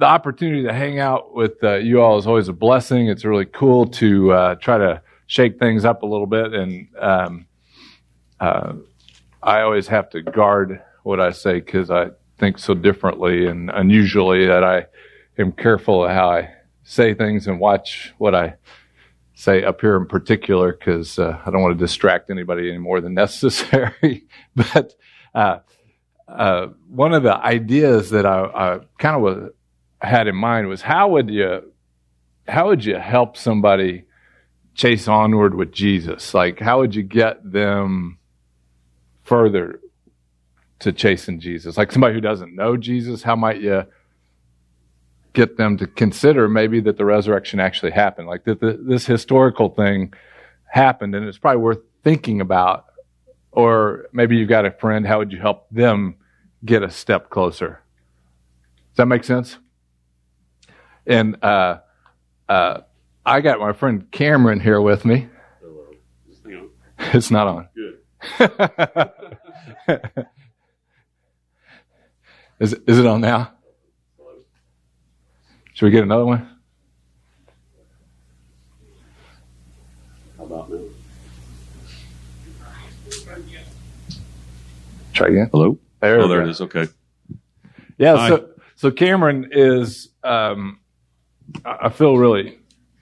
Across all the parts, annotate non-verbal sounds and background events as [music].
the opportunity to hang out with uh, you all is always a blessing. It's really cool to uh, try to shake things up a little bit, and um, uh, I always have to guard what I say because I think so differently and unusually that I am careful of how I say things and watch what I say up here in particular because uh, I don't want to distract anybody any more than [laughs] necessary. but uh, uh, one of the ideas that I, I kind of was had in mind was how would you how would you help somebody chase onward with Jesus? Like how would you get them further to chasing Jesus? Like somebody who doesn't know Jesus, how might you get them to consider maybe that the resurrection actually happened? Like that this historical thing happened and it's probably worth thinking about. Or maybe you've got a friend, how would you help them get a step closer? Does that make sense? And uh, uh, I got my friend Cameron here with me. Hello. It's not on. Good. [laughs] is is it on now? Should we get another one? How about now? Try again. Hello. There, oh, there it is. Okay. Yeah. Hi. So so Cameron is. Um, I feel really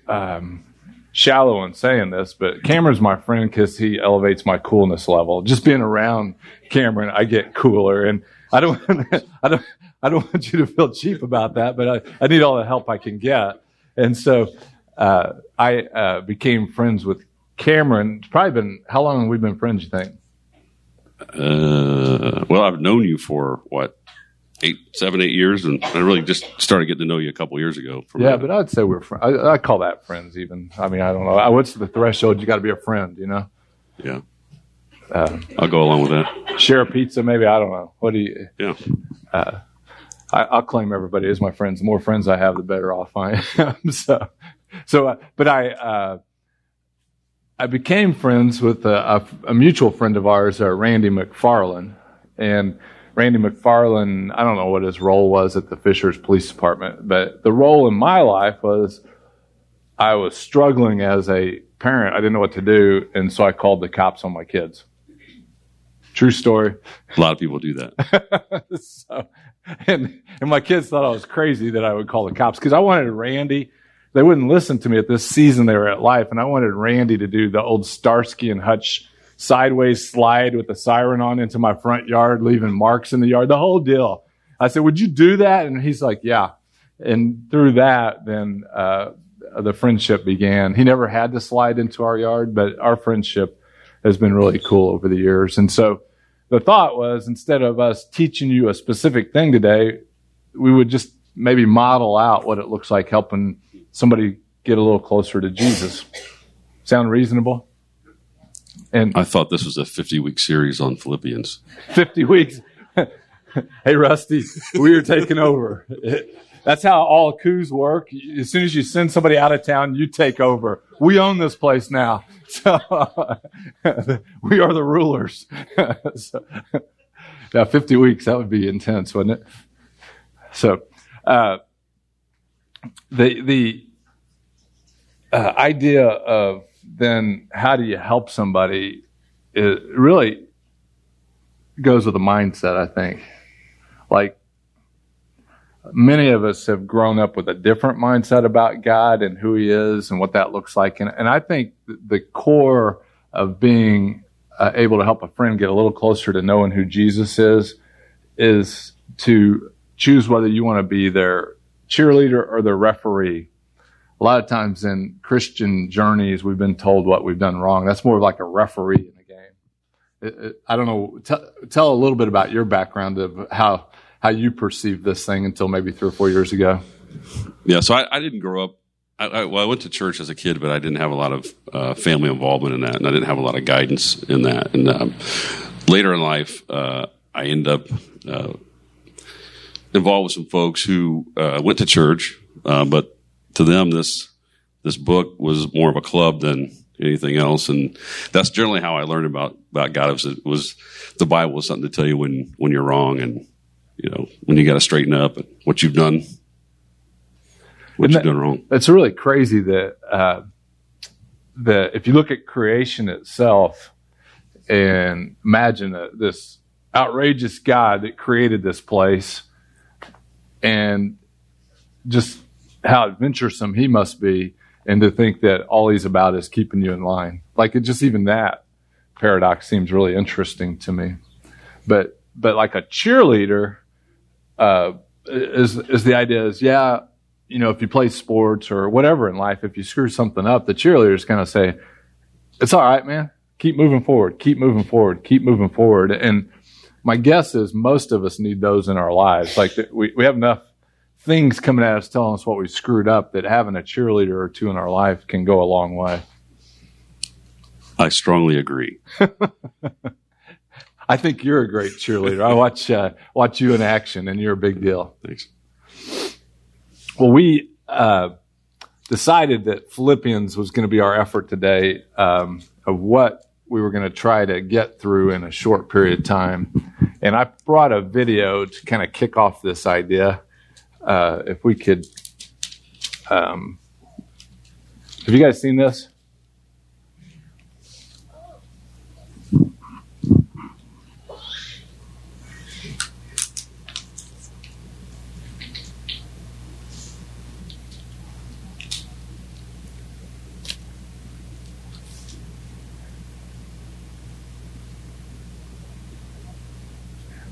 um, shallow in saying this, but Cameron's my friend because he elevates my coolness level. Just being around Cameron, I get cooler, and [laughs] I don't, I don't, I don't want you to feel cheap about that, but I, I need all the help I can get, and so uh, I uh, became friends with Cameron. It's probably been how long have we been friends? You think? Uh, well, I've known you for what eight, seven, eight years, and I really just started getting to know you a couple years ago. Yeah, but I'd say we're friends. I, I call that friends. Even I mean, I don't know. I- What's the threshold? You got to be a friend, you know. yeah, Uh, I'll go along with that. share a pizza, maybe. I don't know. What do you? Yeah. I, I'll claim everybody as my friends. The more friends I have, the better off I am. [laughs] so, so, uh, but I, uh, I became friends with a, a, a mutual friend of ours, uh, Randy McFarland, and Randy McFarland. I don't know what his role was at the Fishers Police Department, but the role in my life was I was struggling as a parent. I didn't know what to do, and so I called the cops on my kids. True story. A lot of people do that. [laughs] so, and and my kids thought I was crazy that I would call the cops because I wanted Randy. They wouldn't listen to me at this season they were at life, and I wanted Randy to do the old Starsky and Hutch sideways slide with the siren on into my front yard, leaving marks in the yard, the whole deal. I said, "Would you do that?" And he's like, "Yeah." And through that, then uh, the friendship began. He never had to slide into our yard, but our friendship has been really cool over the years. And so the thought was instead of us teaching you a specific thing today, we would just maybe model out what it looks like helping somebody get a little closer to Jesus. Sound reasonable? And I thought this was a 50 week series on Philippians. [laughs] 50 weeks. [laughs] hey, Rusty, we are taking over. [laughs] That's how all coups work. As soon as you send somebody out of town, you take over. We own this place now. So we are the rulers. so, now, 50 weeks, that would be intense, wouldn't it? So, uh, the, the uh, idea of then how do you help somebody it really goes with the mindset, I think. Like many of us have grown up with a different mindset about God and who He is and what that looks like. And, and I think the core of being uh, able to help a friend get a little closer to knowing who Jesus is is to choose whether you want to be their cheerleader or their referee. A lot of times in Christian journeys, we've been told what we've done wrong. That's more like a referee in the game. It, it, I don't know. Tell, tell a little bit about your background of how how you perceived this thing until maybe three or four years ago. Yeah, so I, I didn't grow up. I, I, well, I went to church as a kid, but I didn't have a lot of uh, family involvement in that, and I didn't have a lot of guidance in that. And um, later in life, uh, I end up uh, involved with some folks who uh, went to church, uh, but to them, this this book was more of a club than anything else, and that's generally how I learned about about God. Was, it was the Bible was something to tell you when when you're wrong, and you know when you got to straighten up and what you've done what that- doing wrong. It's really crazy that uh, that if you look at creation itself and imagine that this outrageous God that created this place and just how adventuresome he must be, and to think that all he's about is keeping you in line. Like it just even that paradox seems really interesting to me. But but like a cheerleader uh, is is the idea is yeah you know, if you play sports or whatever in life, if you screw something up, the cheerleaders kind of say, it's all right, man. Keep moving forward. Keep moving forward. Keep moving forward. And my guess is most of us need those in our lives. Like we, we have enough things coming at us telling us what we screwed up that having a cheerleader or two in our life can go a long way. I strongly agree. [laughs] I think you're a great cheerleader. I watch, uh, watch you in action and you're a big deal. Thanks. Well, we uh, decided that Philippians was going to be our effort today um, of what we were going to try to get through in a short period of time. And I brought a video to kind of kick off this idea. Uh, if we could, um, have you guys seen this?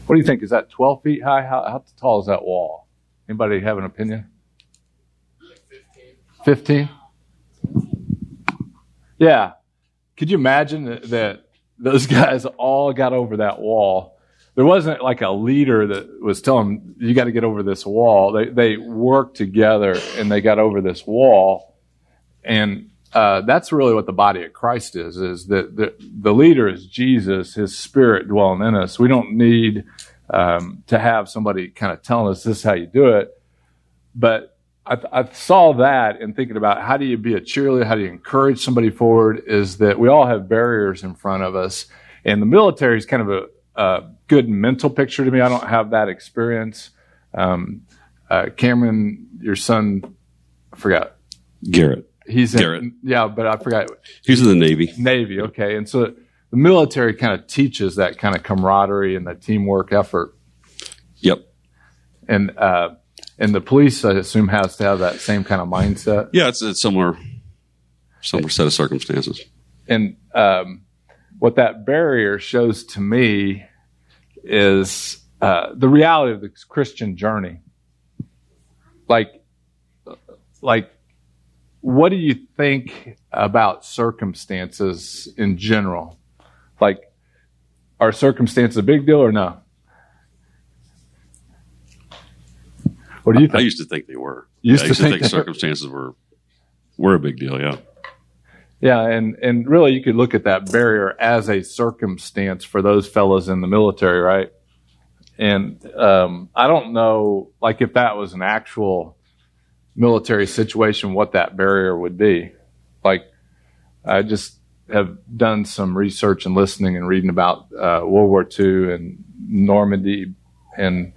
What do you think? Is that 12 feet high? How, how tall is that wall? Anybody have an opinion? 15? Yeah. Could you imagine that, that those [laughs] guys all got over that wall? There wasn't like a leader that was telling them, you got to get over this wall. They, they worked together and they got over this wall. And uh, that's really what the body of Christ is, is that the, the leader is Jesus, his spirit dwelling in us. We don't need um, to have somebody kind of telling us this is how you do it. But I, I saw that in thinking about how do you be a cheerleader, how do you encourage somebody forward, is that we all have barriers in front of us. And the military is kind of a, a good mental picture to me. I don't have that experience. Um, uh, Cameron, your son, I forgot. Garrett. He's in, Garrett. yeah, but I forgot He's in the Navy. Navy. Okay, and so the military kind of teaches that kind of camaraderie and that teamwork effort, Yep. and uh, and the police, I assume, has to have that same kind of mindset. Yeah, it's a similar, similar set of circumstances. And um, what that barrier shows to me is uh, the reality of the Christian journey. Like, like, what do you think about circumstances in general? Like, are circumstances a big deal or no? What do you I think? used to think they were. Used Yeah, I to used to think think circumstances were were a big deal. Yeah. Yeah, and and really, you could look at that barrier as a circumstance for those fellows in the military, right? And um, I don't know, like, if that was an actual military situation, what that barrier would be. Like, I just have done some research and listening and reading about uh, World War II and Normandy, and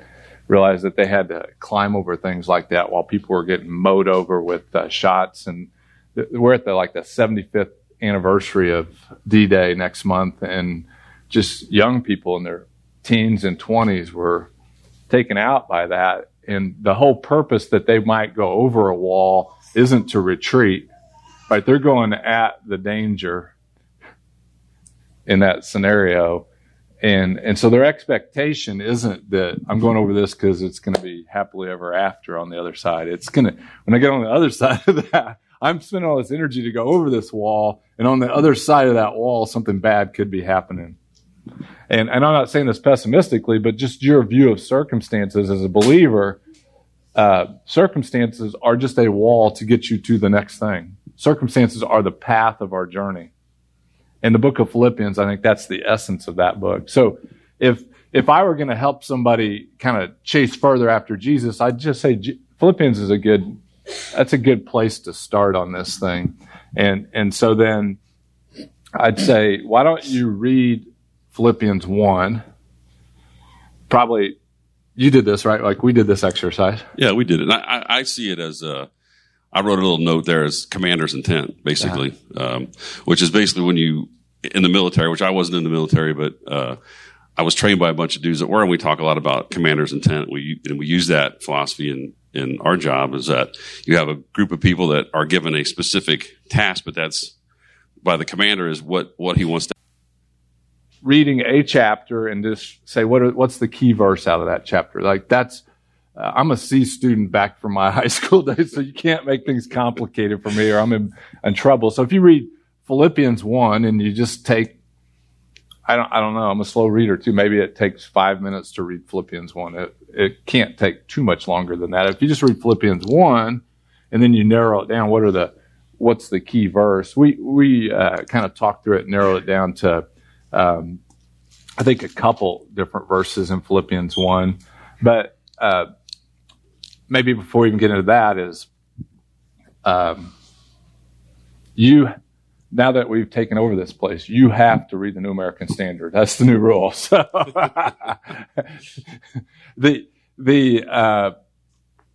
realized that they had to climb over things like that while people were getting mowed over with uh, shots and th- we're at the like the 75th anniversary of D-Day next month, and just young people in their teens and 20s were taken out by that. And the whole purpose that they might go over a wall isn't to retreat, right? They're going at the danger in that scenario. And, and so their expectation isn't that I'm going over this because it's going to be happily ever after on the other side. It's going to, when I get on the other [laughs] side of that, I'm spending all this energy to go over this wall, and on the other side of that wall, something bad could be happening. And, and I'm not saying this pessimistically, but just your view of circumstances as a believer, uh, circumstances are just a wall to get you to the next thing. Circumstances are the path of our journey. In the book of Philippians, I think that's the essence of that book. So if if I were going to help somebody kind of chase further after Jesus, I'd just say G- Philippians is a good that's a good place to start on this thing. And and so then I'd say why don't you read Philippians 1? Probably you did this, right? Like we did this exercise. Yeah, we did it. I, I, I see it as a I wrote a little note there as commander's intent, basically, um, which is basically when you in the military, which I wasn't in the military, but uh, I was trained by a bunch of dudes that were, and we talk a lot about commander's intent. We and we use that philosophy in in our job is that you have a group of people that are given a specific task, but that's by the commander is what what he wants to. Reading a chapter and just say what what's the key verse out of that chapter? Like that's uh, I'm a C student back from my [laughs] high school days, so you can't make things complicated for me or I'm in, in trouble. So if you read Philippians 1 and you just take I don't, I don't know. I'm a slow reader too. Maybe it takes five minutes to read Philippians 1. It, it can't take too much longer than that. If you just read Philippians 1 and then you narrow it down, what are the, what's the key verse? We, we, uh, kind of talked through it, narrowed it down to, um, I think a couple different verses in Philippians 1. But, uh, maybe before we even get into that is, um, you, now that we've taken over this place, you have to read the New American Standard. That's the new rule. [laughs] So [laughs] the the uh,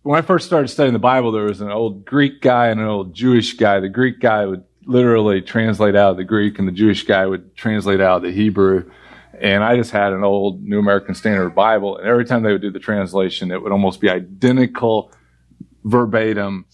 when I first started studying the Bible, there was an old Greek guy and an old Jewish guy. The Greek guy would literally translate out of the Greek, and the Jewish guy would translate out of the Hebrew. And I just had an old New American Standard Bible, and every time they would do the translation, it would almost be identical verbatim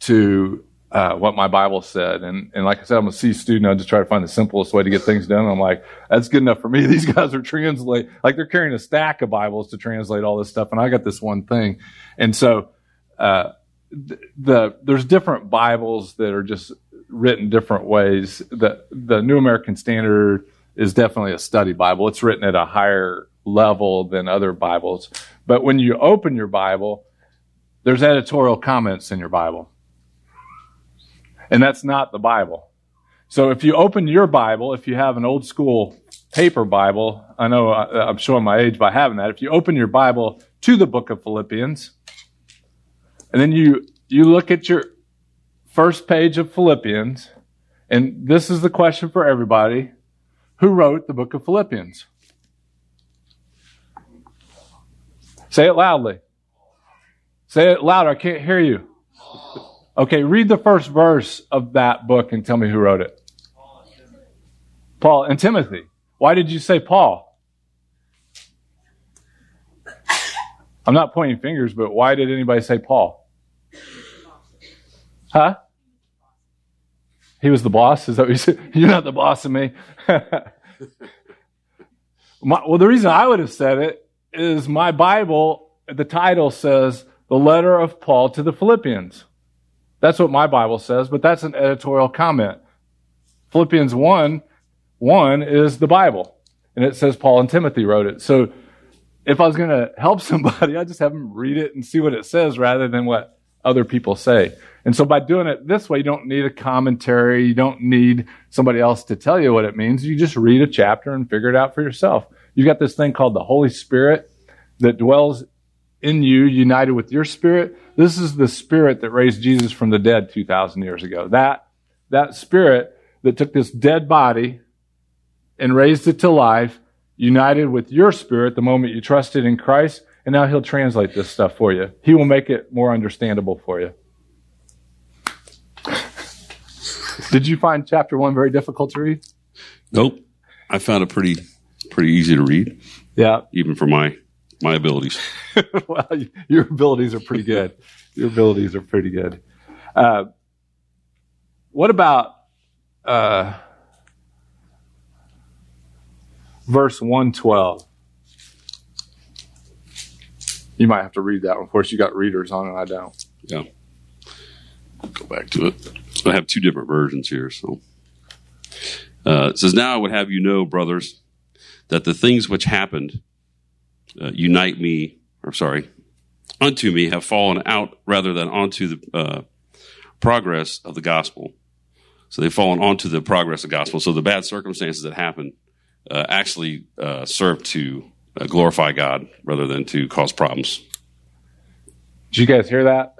to uh, what my Bible said. And, and like I said, I'm a C student. I just try to find the simplest way to get things done. I'm like, that's good enough for me. [laughs] These guys are translate, like they're carrying a stack of Bibles to translate all this stuff. And I got this one thing. And so, uh, the, the, there's different Bibles that are just written different ways. The, the New American Standard is definitely a study Bible. It's written at a higher level than other Bibles. But when you open your Bible, there's editorial comments in your Bible and that's not the Bible. So if you open your Bible, if you have an old school paper Bible, I know uh, I'm showing my age by having that. If you open your Bible to the book of Philippians, and then you, you look at your first page of Philippians, and this is the question for everybody. Who wrote the book of Philippians? Say it loudly. Say it louder. I can't hear you. Okay, read the first verse of that book and tell me who wrote it. Paul and Timothy. Why did you say Paul? I'm not pointing fingers, but why did anybody say Paul? Huh? He was the boss? Is that what you said? [laughs] You're not the boss of me. [laughs] my, well, the reason I would have said it is my Bible, the title says, The Letter of Paul to the Philippians. That's what my Bible says, but that's an editorial comment. Philippians 1, 1 is the Bible. And it says Paul and Timothy wrote it. So if I was going to help [laughs] somebody, I just have them read it and see what it says rather than what other people say. And so by doing it this way, you don't need a commentary. You don't need somebody else to tell you what it means. You just read a chapter and figure it out for yourself. You've got this thing called the Holy Spirit that dwells in you, united with your spirit. This is the spirit that raised Jesus from the dead 2,000 years ago. That, that spirit that took this dead body and raised it to life, united with your spirit the moment you trusted in Christ, and now he'll translate this stuff for you. He will make it more understandable for you. Did you find chapter one very difficult to read? Nope. I found it pretty pretty easy to read. Yeah. Even for my my abilities. [laughs] well, your abilities are pretty good. Your abilities are pretty good. Uh, what about uh, verse 112? You might have to read that one. Of course, you got readers on it. I don't. Yeah. Go back to it. I have two different versions here. So uh, it says, Now I would have you know, brothers, that the things which happened uh, unite me, or sorry, unto me have fallen out rather than onto the uh, progress of the gospel. So they've fallen onto the progress of the gospel. So the bad circumstances that happened uh, actually uh, serve to glorify God rather than to cause problems. Did you guys hear that?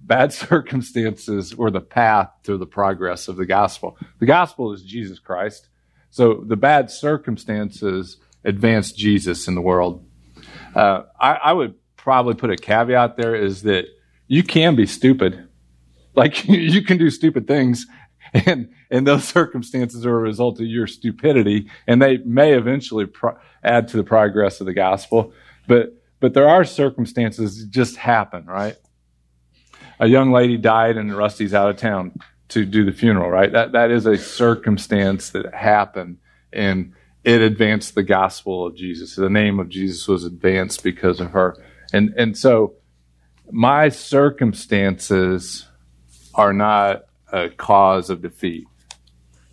Bad [laughs] circumstances were the path to the progress of the gospel. The gospel is Jesus Christ. So the bad circumstances advance Jesus in the world. Uh, I, I, would probably put a caveat there is that you can be stupid. Like [laughs] you can do stupid things and, and those [laughs] circumstances are a result of your stupidity and they may eventually pro- add to the progress of the gospel. But, but there are circumstances that just happen, right? A young lady died and Rusty's out of town to do the funeral, right? That, that is a circumstance that happened and it advanced the gospel of Jesus. The name of Jesus was advanced because of her. And, and so my circumstances are not a cause of defeat.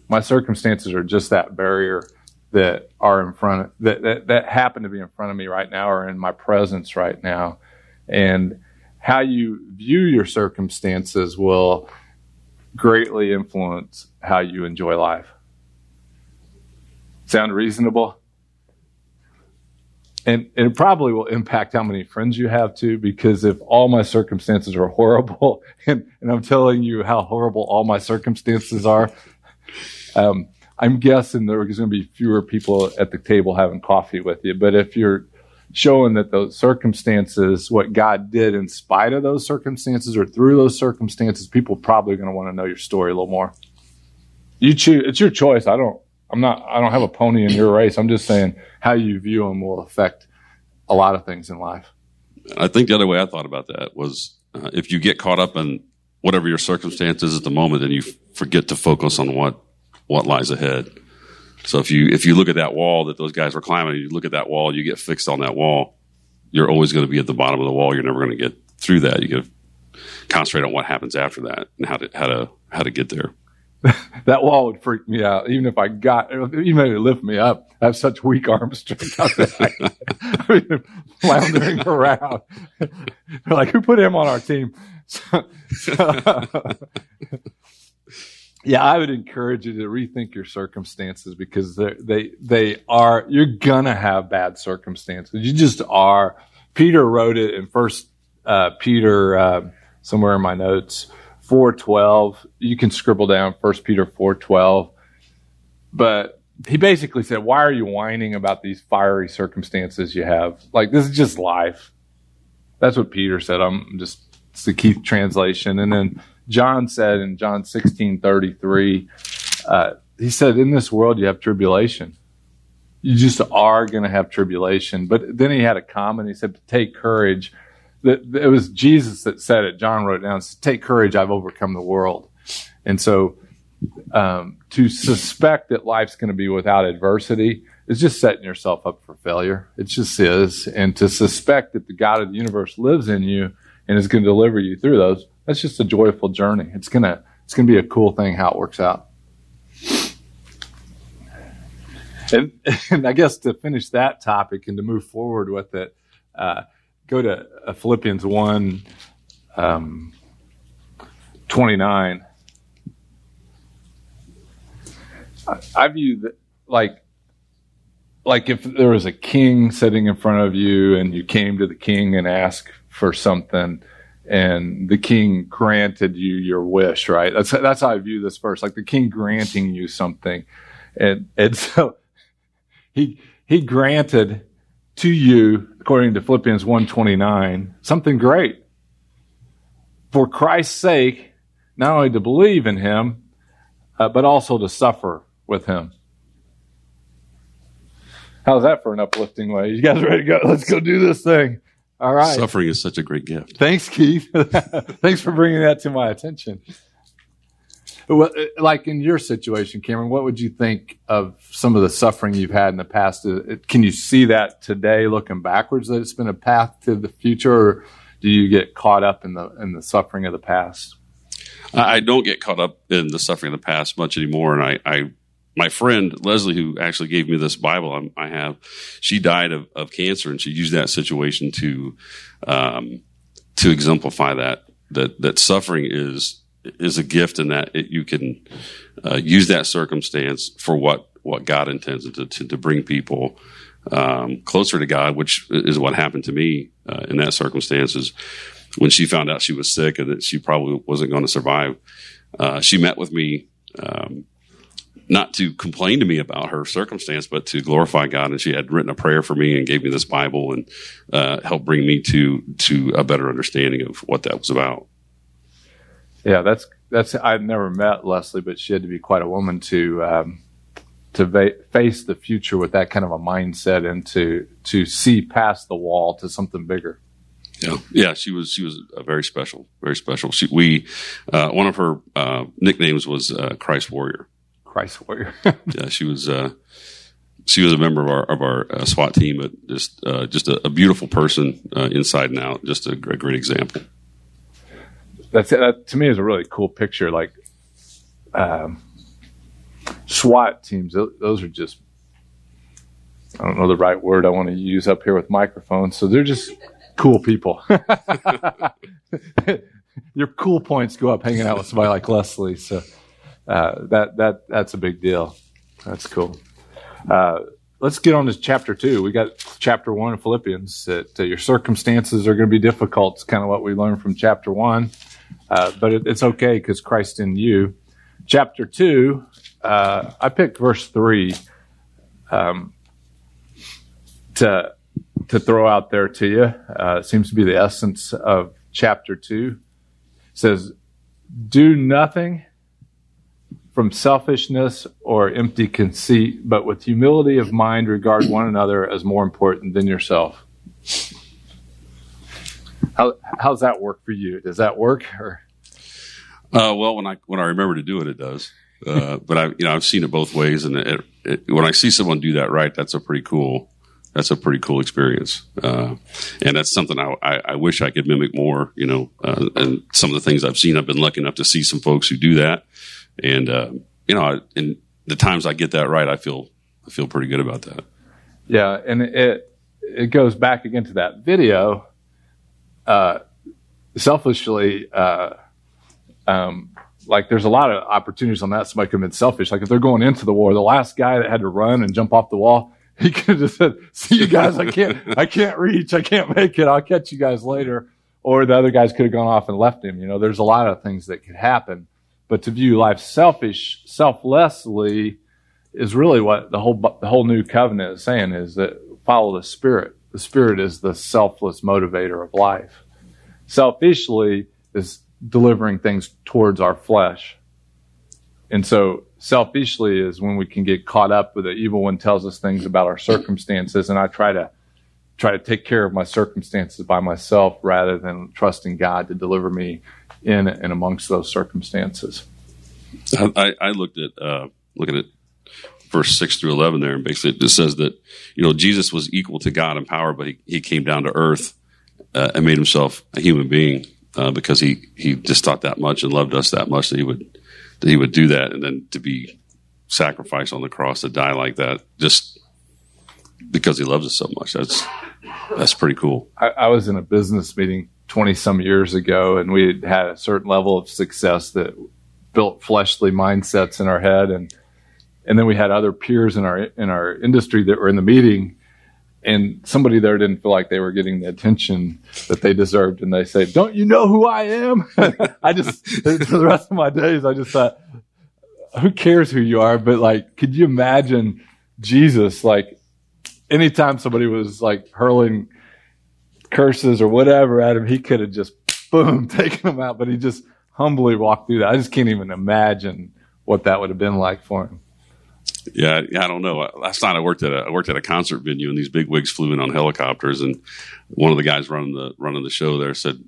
My circumstances are just that barrier that are in front of, that, that, that happen to be in front of me right now or in my presence right now. And how you view your circumstances will greatly influence how you enjoy life. Sound reasonable? And it probably will impact how many friends you have too, because if all my circumstances are horrible, [laughs] and, and I'm telling you how horrible all my circumstances are, um, I'm guessing there's going to be fewer people at the table having coffee with you. But if you're showing that those circumstances, what God did in spite of those circumstances or through those circumstances, people probably going to want to know your story a little more. You choose; it's your choice. I don't. I'm not. I don't have a pony in your race. I'm just saying how you view them will affect a lot of things in life. I think the other way I thought about that was uh, if you get caught up in whatever your circumstances at the moment, and you forget to focus on what what lies ahead. So if you if you look at that wall that those guys were climbing, you look at that wall, you get fixed on that wall. You're always going to be at the bottom of the wall. You're never going to get through that. You got to concentrate on what happens after that and how to how to how to get there. [laughs] that wall would freak me out. Even if I got, even if it lift me up, I have such weak arm strength. [laughs] I mean, floundering around. [laughs] Like, who put him on our team? Yeah, I would encourage you to rethink your circumstances because they they are you're gonna have bad circumstances. You just are. Peter wrote it in First uh, Peter uh, somewhere in my notes four twelve. You can scribble down First Peter four twelve, but he basically said, "Why are you whining about these fiery circumstances you have? Like this is just life." That's what Peter said. I'm just it's the Keith translation, and then John said in John 16 33, uh, he said, In this world you have tribulation. You just are going to have tribulation. But then he had a comment. He said, Take courage. It was Jesus that said it. John wrote it down. Said, Take courage. I've overcome the world. And so um, to suspect that life's going to be without adversity is just setting yourself up for failure. It just is. And to suspect that the God of the universe lives in you and is going to deliver you through those that's just a joyful journey. It's gonna it's gonna be a cool thing how it works out. And, and I guess to finish that topic and to move forward with it, uh, go to uh, Philippians 1 um, 29. I, I view that like like if there was a king sitting in front of you and you came to the king and asked for something and the king granted you your wish, right? That's that's how I view this verse, like the king granting you something, and and so [laughs] he he granted to you, according to Philippians one twenty nine, something great. For Christ's sake, not only to believe in Him, uh, but also to suffer with Him. How's that for an uplifting way? You guys ready to go? Let's go do this thing. All right. Suffering is such a great gift. Thanks, Keith. [laughs] Thanks for bringing that to my attention. Well, uh, like in your situation, Cameron, what would you think of some of the suffering you've had in the past? Uh, can you see that today, looking backwards, that it's been a path to the future, or do you get caught up in the in the suffering of the past? I don't get caught up in the suffering of the past much anymore, and I, I my friend Leslie, who actually gave me this Bible I'm, i have, she died of, of, cancer, and she used that situation to um, to exemplify that that that suffering is is a gift, and that it, you can uh, use that circumstance for what what God intends to to, to bring people um, closer to God, which is what happened to me uh, in that circumstances. When she found out she was sick and that she probably wasn't going to survive, uh, she met with me. Um, not to complain to me about her circumstance, but to glorify God. And she had written a prayer for me and gave me this Bible and uh, helped bring me to to a better understanding of what that was about. Yeah, that's that's. I've never met Leslie, but she had to be quite a woman to um, to va- face the future with that kind of a mindset and to to see past the wall to something bigger. Yeah, yeah, she was she was a very special, very special. She, we uh, one of her uh, nicknames was uh, Christ Warrior. Christ Warrior. [laughs] yeah, she was uh, she was a member of our of our uh, SWAT team, but just uh, just a, a, beautiful person inside and out. Just a, a great example. That's that to me is a really cool picture. Like um, SWAT teams, those are just I don't know the right word I want to use up here with microphones. So they're just cool people. [laughs] [laughs] Your cool points go up hanging out with somebody like Leslie. So uh, that that that's a big deal. That's cool. Uh, let's get on to chapter two. We got chapter one of Philippians that uh, your circumstances are going to be difficult. It's kind of what we learned from chapter one, uh, but it, it's okay because Christ in you. Chapter two, uh, I picked verse three um, to to throw out there to you. Uh, seems to be the essence of chapter two. It says, "Do nothing." From selfishness or empty conceit, but with humility of mind, regard one another as more important than yourself. How how's that work for you? Does that work? Or uh, well, when I when I remember to do it, it does. Uh, [laughs] but I, you know, I've seen it both ways, and it, it, when I see someone do that right, that's a pretty cool that's a pretty cool experience. Uh, and that's something I, I, I, wish I could mimic more, you know, uh, and some of the things I've seen, I've been lucky enough to see some folks who do that. And, uh, you know, in the times I get that right, I feel, I feel pretty good about that. Yeah. And it, it goes back again to that video. Uh, selfishly, uh, um, like there's a lot of opportunities on that somebody could have been selfish. Like if they're going into the war, the last guy that had to run and jump off the wall, [laughs] he could have just said, "See you guys, I can't, I can't reach, I can't make it. I'll catch you guys later." Or the other guys could have gone off and left him. You know, there's a lot of things that could happen. But to view life selfish, selflessly, is really what the whole the whole new covenant is saying: is that follow the Spirit. The Spirit is the selfless motivator of life. Selfishly is delivering things towards our flesh. And so selfishly is when we can get caught up with the evil one tells us things about our circumstances and I try to try to take care of my circumstances by myself rather than trusting God to deliver me in and amongst those circumstances. I, I looked at uh, looking at verse six through eleven there, and basically it just says that you know Jesus was equal to God in power, but he, he came down to earth uh, and made himself a human being uh, because he he just thought that much and loved us that much that he would that he would do that and then to be sacrificed on the cross to die like that just because he loves us so much. That's that's pretty cool. I, I was in a business meeting twenty some years ago, and we had had a certain level of success that built fleshly mindsets in our head, and and then we had other peers in our in our industry that were in the meeting, and somebody there didn't feel like they were getting the attention that they deserved, and they say, "Don't you know who I am?" [laughs] I just [laughs] for the rest of my days, I just thought, "Who cares who you are?" But like, could you imagine Jesus? Like, anytime somebody was like hurling curses or whatever at him, he could have just boom [laughs] taken him out, but he just humbly walked through that. I just can't even imagine what that would have been like for him. Yeah, I don't know. Last night I worked at a I worked at a concert venue, and these big wigs flew in on helicopters, and one of the guys running the running the show there said,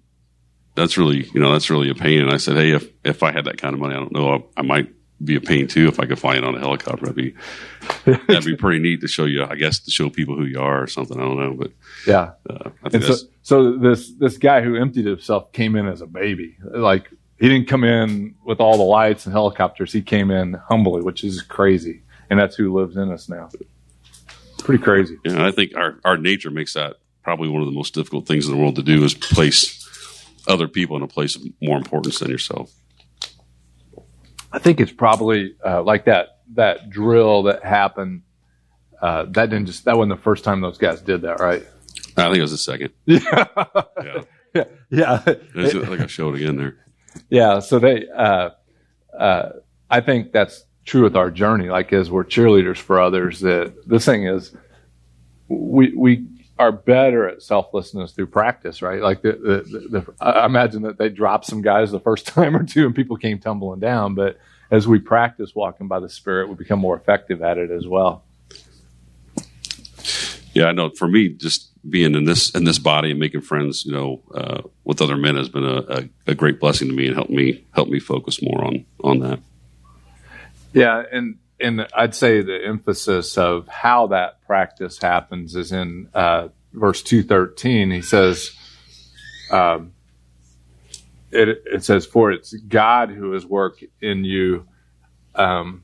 "That's really you know that's really a pain." And I said, "Hey, if if I had that kind of money, I don't know, I, I might be a pain too if I could fly in on a helicopter. That'd be [laughs] that'd be pretty neat to show you. I guess to show people who you are or something. I don't know, but yeah. Uh, and so, so this this guy who emptied himself came in as a baby, like. He didn't come in with all the lights and helicopters. He came in humbly, which is crazy and that's who lives in us now. Pretty crazy. Yeah, I think our, our nature makes that probably one of the most difficult things in the world to do is place other people in a place of more importance than yourself. I think it's probably uh, like that that drill that happened. Uh, that didn't just that wasn't the first time those guys did that, right? I think it was the second. [laughs] Yeah, yeah, yeah. yeah. I think I showed again there. Yeah, so they. Uh, uh, I think that's true with our journey, like as we're cheerleaders for others, that this thing is we we are better at selflessness through practice, right? Like the, the, the, the, I imagine that they dropped some guys the first [laughs] time or two and people came tumbling down, but as we practice walking by the Spirit, we become more effective at it as well. Yeah, I know. For me, just being in this in this body and making friends, you know, uh, with other men has been a, a, a, great blessing to me and helped me help me focus more on on that. Yeah, and and I'd say the emphasis of how that practice happens is in uh, verse two thirteen. He says, um, it, it says, "For it's God who has worked in you, um,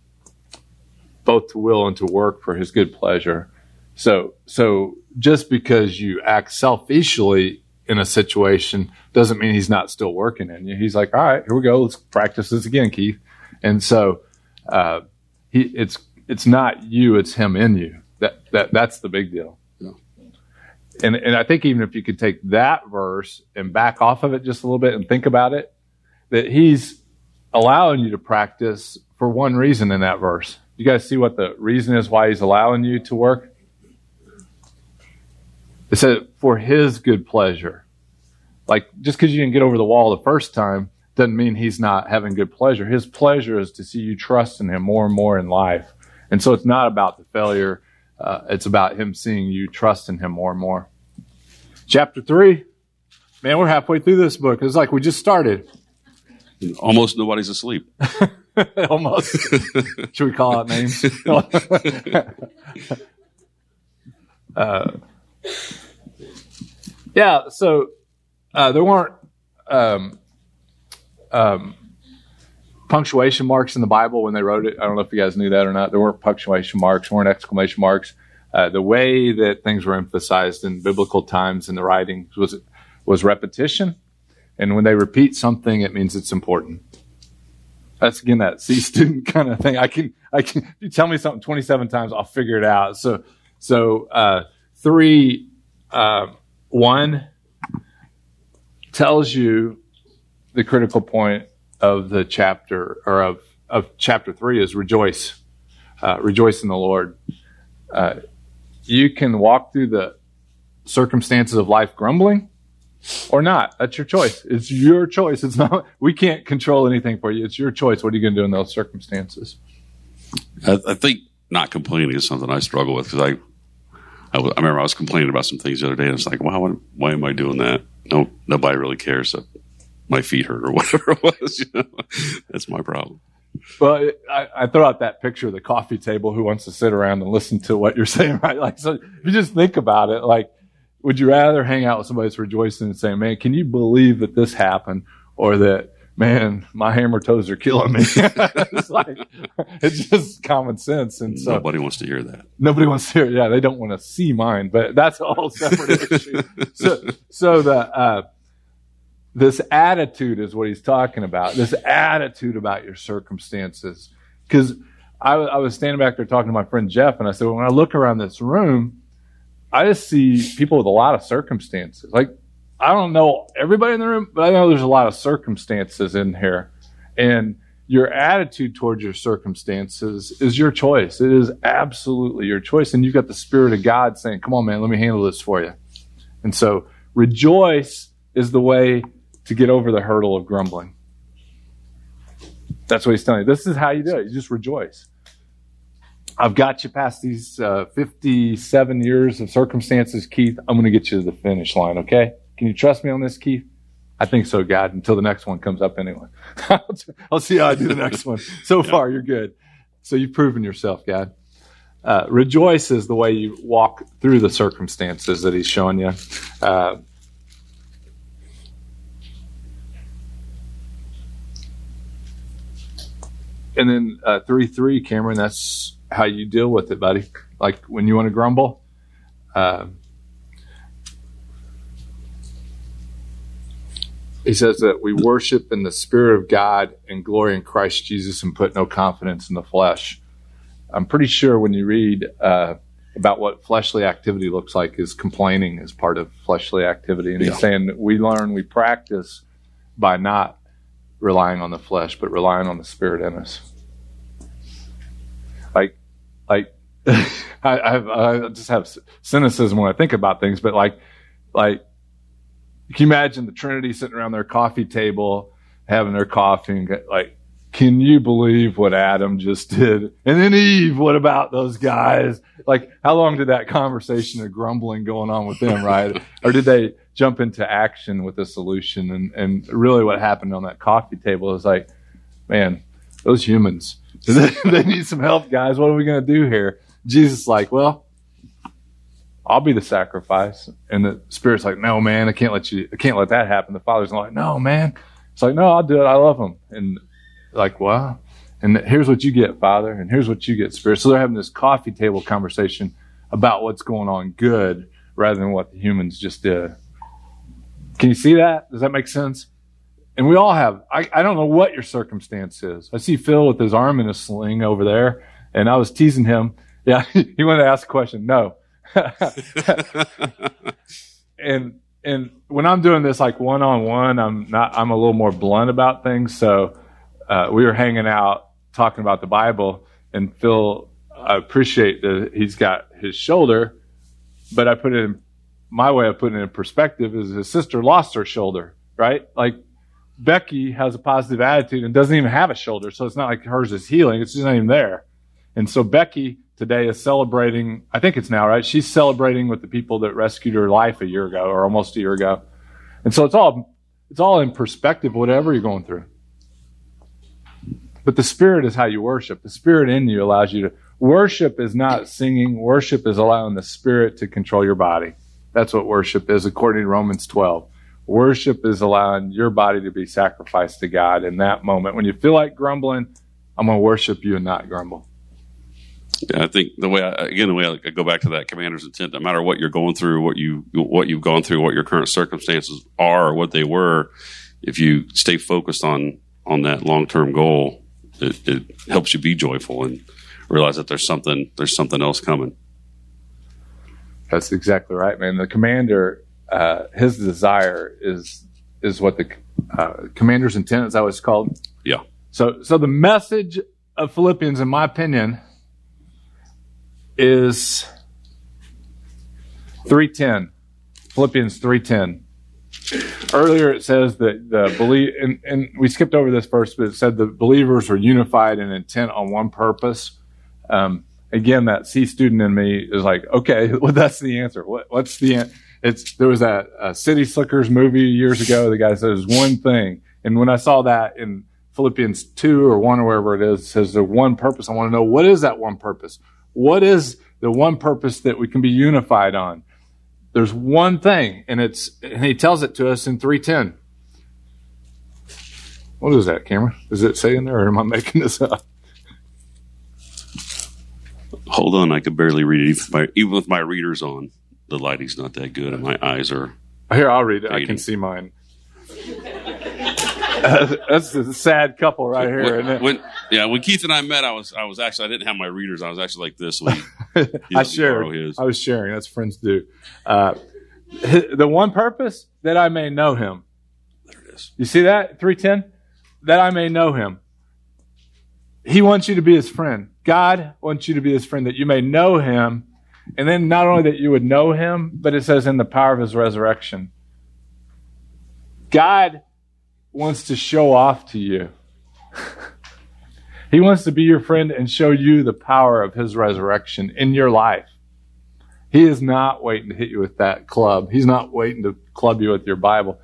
both to will and to work for His good pleasure." So, so just because you act selfishly in a situation doesn't mean He's not still working in you. He's like, "All right, here we go. Let's practice this again, Keith." And so, uh, he, it's it's not you; it's Him in you. That that that's the big deal and and I think even if you could take that verse and back off of it just a little bit and think about it, that he's allowing you to practice for one reason in that verse. You guys see what the reason is why he's allowing you to work? It said for his good pleasure. Like just because you didn't get over the wall the first time doesn't mean he's not having good pleasure. His pleasure is to see you trust in him more and more in life. And so it's not about the failure uh, it's about him seeing you trust in him more and more. Chapter three, man, we're halfway through this book. It's like we just started. Almost nobody's asleep. [laughs] Almost. [laughs] Should we call out names? [laughs] uh, yeah. So uh, there weren't um, um, punctuation marks in the Bible when they wrote it. I don't know if you guys knew that or not. There weren't punctuation marks, weren't exclamation marks. Uh, the way that things were emphasized in biblical times in the writings was was repetition, and when they repeat something, it means it's important. That's again that C [laughs] student kind of thing. I can I can you tell me something twenty seven times, I'll figure it out. So so uh, three uh, one tells you the critical point of the chapter or of, of chapter three is rejoice. Uh, rejoice in the Lord. Uh, you can walk through the circumstances of life grumbling or not. That's your choice. It's your choice. It's not, we can't control anything for you. It's your choice. What are you going to do in those circumstances? I, I think not complaining is something I struggle with because I, I, remember I was complaining about some things the other day and it's like, wow, why am I doing that? No, nobody really cares. So my feet hurt or [laughs] whatever it was. You know? That's my problem. Well, I, I, throw out that picture of the coffee table. Who wants to sit around and listen to what you're [laughs] saying, right? Like, so if you just think about it, like, would you rather hang out with somebody that's rejoicing and saying, "Man, can you believe that this happened?" or that, "Man, my hammer toes are killing me"? [laughs] it's like it's just common sense, and so nobody wants to hear that. Nobody wants to hear. Yeah, they don't want to see mine, but that's a whole separate issue. So, so the. Uh, this attitude is what he's talking about. This attitude about your circumstances. Because I, I, was standing back there talking to my friend Jeff, and I said, well, when I look around this room, I just see people with a lot of circumstances. Like, I don't know everybody in the room, but I know there's a lot of circumstances in here. And your attitude towards your circumstances is your choice. It is absolutely your choice. And you've got the Spirit of God saying, come on, man, let me handle this for you. And so rejoice is the way to get over the hurdle of grumbling. That's what he's telling you. This is how you do it. You just rejoice. I've got you past these uh, 57 years of circumstances, Keith. I'm going to get you to the finish line, okay? Can you trust me on this, Keith? I think so, God, until the next one comes up anyway. [laughs] I'll see how I do the next one. So far, you're good. So you've proven yourself, God. Uh, rejoice is the way you walk through the circumstances that he's showing you. Uh, and then uh, three three, Cameron. That's how you deal with it, buddy. Like when you want to grumble. Uh, he says that we worship in the Spirit of God and glory in Christ Jesus and put no confidence in the flesh. I'm pretty sure when you read uh, about what fleshly activity looks like, is complaining is part of fleshly activity. And yeah. he's saying we learn, we practice by not relying on the flesh, but relying on the Spirit in us. Like, like, [laughs] I, I, I just have cynicism when I think about things, but like, like, can you imagine the Trinity sitting around their coffee table, having their coffee and like, can you believe what Adam just did? And then Eve, what about those guys? Like, how long did that conversation of grumbling going on with them, right? [laughs] or did they jump into action with a solution? And, and really what happened on that coffee table is like, man, those humans, [laughs] they need some help, guys. What are we going to do here? Jesus like, well, I'll be the sacrifice. And the spirit's like, no, man, I can't let you, I can't let that happen. The father's like, no, man. It's like, no, I'll do it. I love him. And like, wow. and here's what you get, Father, and here's what you get, Spirit. So they're having this coffee table conversation about what's going on good rather than what the humans just did. Can you see that? Does that make sense? And we all have, I, I don't know what your circumstance is. I see Phil with his arm in a sling over there, and I was teasing him. [laughs] Yeah, he wanted to ask a question. No. [laughs] and and when I'm doing this like one on one, I'm not I'm a little more blunt about things. So uh, we were hanging out talking about the Bible, and Phil, I appreciate that he's got his shoulder, but I put it in my way of putting it in perspective is his sister lost her shoulder, right? Like Becky has a positive attitude and doesn't even have a shoulder, so it's not like hers is healing; it's just not even there. And so Becky today is celebrating. I think it's now, right? She's celebrating with the people that rescued her life a year ago, or almost a year ago. And so it's all it's all in perspective, whatever you're going through. But the Spirit is how you worship. The Spirit in you allows you to. Worship is not singing. Worship is allowing the Spirit to control your body. That's what worship is, according to Romans 12. Worship is allowing your body to be sacrificed to God in that moment. When you feel like grumbling, I'm going to worship you and not grumble. Yeah, I think the way I, again the way I go back to that commander's intent. No matter what you're going through, what you what you've gone through, what your current circumstances are, or what they were, if you stay focused on on that long term goal, it, it helps you be joyful and realize that there's something there's something else coming. That's exactly right, man. The commander, uh, his desire is is what the uh, commander's intent is what it's called. Yeah. So so the message of Philippians, in my opinion, is three ten. Philippians three ten earlier it says that the believe and, and, we skipped over this verse, but it said the believers were unified and intent on one purpose. Um, again, that C student in me is like, okay, [laughs] well, that's the answer. What, what's the It's there was that uh, City Slickers movie years ago. The guy says one thing, and when I saw that in Philippians two or one or wherever it is, it says the one purpose. I want to know what is that one purpose. What is the one purpose that we can be unified on? There's one thing, and it's and he tells it to us in 310. What is that, Cameron? Does it say in there, or am I making this up? Hold on, I could barely read it. Even, even with my readers on, the lighting's not that good, and my eyes are. Here, I'll read it. Fading. I can see mine. [laughs] that's a sad couple right here. When, when, yeah, when Keith and I met, I was I was actually I didn't have my readers. I was actually like this. When [laughs] I shared. I was sharing. That's friends do. Uh, the one purpose that I may know Him. There it is. You see that three ten? That I may know Him. He wants you to be His friend. God wants you to be His friend, that you may know Him, and then not only that you would know Him, but it says in the power of His resurrection. God wants to show off to you. he wants to be your friend and show you the power of his resurrection in your life. He is not waiting to hit you with that club. He's not waiting to club you with your Bible.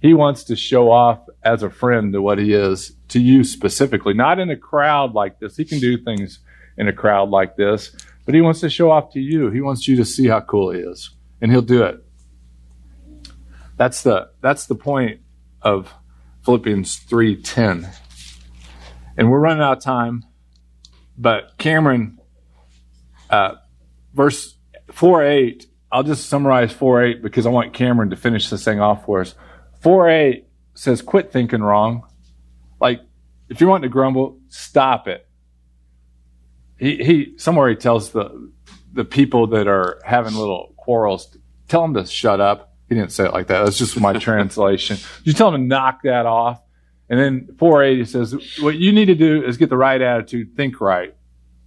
He wants to show off as a friend to what he is to you specifically, not in a crowd like this. He can do things in a crowd like this, but he wants to show off to you. He wants you to see how cool he is, and he'll do it. That's the that's the point of Philippians 3:10. And we're running out of time, but Cameron, uh, verse 4:8. I'll just summarize 4:8 because I want Cameron to finish this thing off for us. 4:8 says, "Quit thinking wrong." Like, if you want to grumble, stop it. He, he somewhere he tells the the people that are having little quarrels, tell them to shut up he didn't say it like that. That's just my [laughs] translation. You tell them to knock that off. And then 480 says, what you need to do is get the right attitude, think right.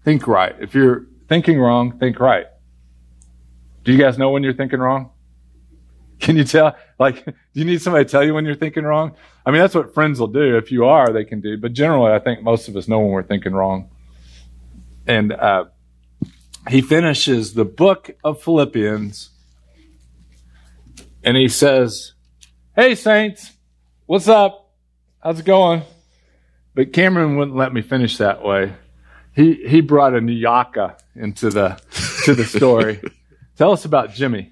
Think right. If you're thinking wrong, think right. Do you guys know when you're thinking wrong? Can you tell? Like, [laughs] do you need somebody to tell you when you're thinking wrong? I mean, that's what friends will do. If you are, they can do. But generally, I think most of us know when we're thinking wrong. And uh, he finishes the book of Philippians and he says, Hey, Saints, what's up? How's it going? But Cameron wouldn't let me finish that way. He, he brought a New Yorker into the, to the story. [laughs] Tell us about Jimmy.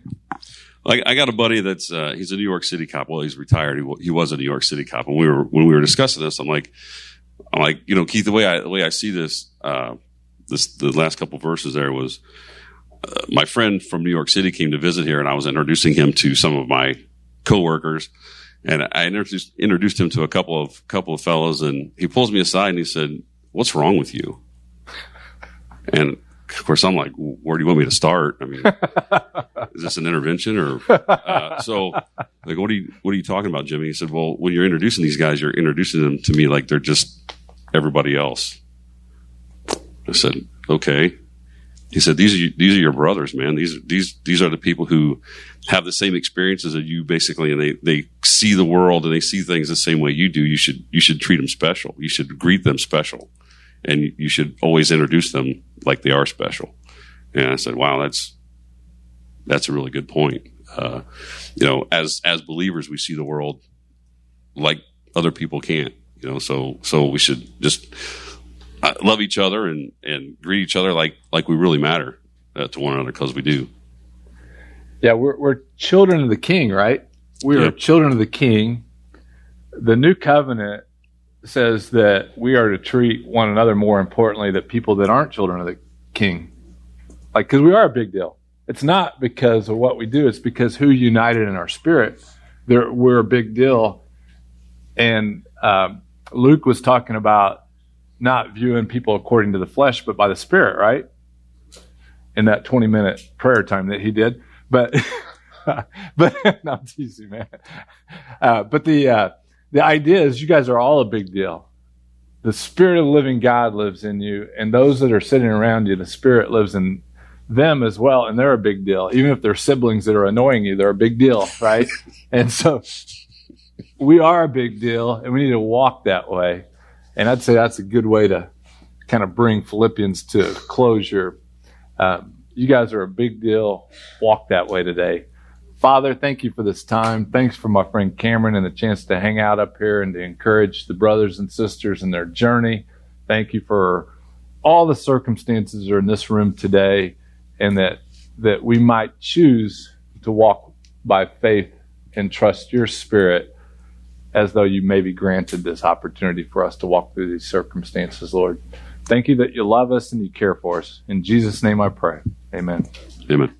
Like I got a buddy that's uh, he's a New York City cop. Well, he's retired. He, he was a New York City cop. And we were when we were discussing this, I'm like, I'm like, you know, Keith, the way I the way I see this, uh, this the last couple verses there was uh, my friend from New York City came to visit here, and I was introducing him to some of my coworkers, and I introduced introduced him to a couple of couple of fellows, and he pulls me aside and he said, "What's wrong with you?" And of course, I'm like, where do you want me to start? I mean, [laughs] is this an intervention or uh, [laughs] so? Like, what are you what are you talking about, Jimmy? He said, well, when you're introducing these guys, you're introducing them to me like they're just everybody else. I said, okay. He said, these are these are your brothers, man. These these these are the people who have the same experiences as you, basically, and they they see the world and they see things the same way you do. You should you should treat them special. You should greet them special, and you should always introduce them like they are special. And I said, wow, that's that's a really good point. Uh, you know, as as believers, we see the world like other people can't. You know, so so we should just uh, love each other and and greet each other like like we really matter uh, to one another because we do. Yeah, we're we're children of the King, right? We are Yep. children of the King. The new covenant says that we are to treat one another more importantly than people that aren't children of the King. Like, because we are a big deal. It's not because of what we do; it's because who united in our spirit. There, we're a big deal. And um, Luke was talking about not viewing people according to the flesh, but by the Spirit, right? In that twenty-minute prayer time that he did, but [laughs] but [laughs] no, I'm teasing, man. Uh, but the uh, the idea is, you guys are all a big deal. The Spirit of the living God lives in you, and those that are sitting around you, the Spirit lives in them as well, and they're a big deal. Even if they're siblings that are annoying you, they're a big deal, right? [laughs] and so we are a big deal, and we need to walk that way. And I'd say that's a good way to kind of bring Philippians to closure. Um, you guys are a big deal. Walk that way today. Father, thank you for this time. Thanks for my friend Cameron and the chance to hang out up here and to encourage the brothers and sisters in their journey. Thank you for all the circumstances that are in this room today and that that we might choose to walk by faith and trust your spirit as though you maybe granted this opportunity for us to walk through these circumstances, Lord. Thank you that you love us and you care for us. In Jesus' name I pray. Amen. Amen.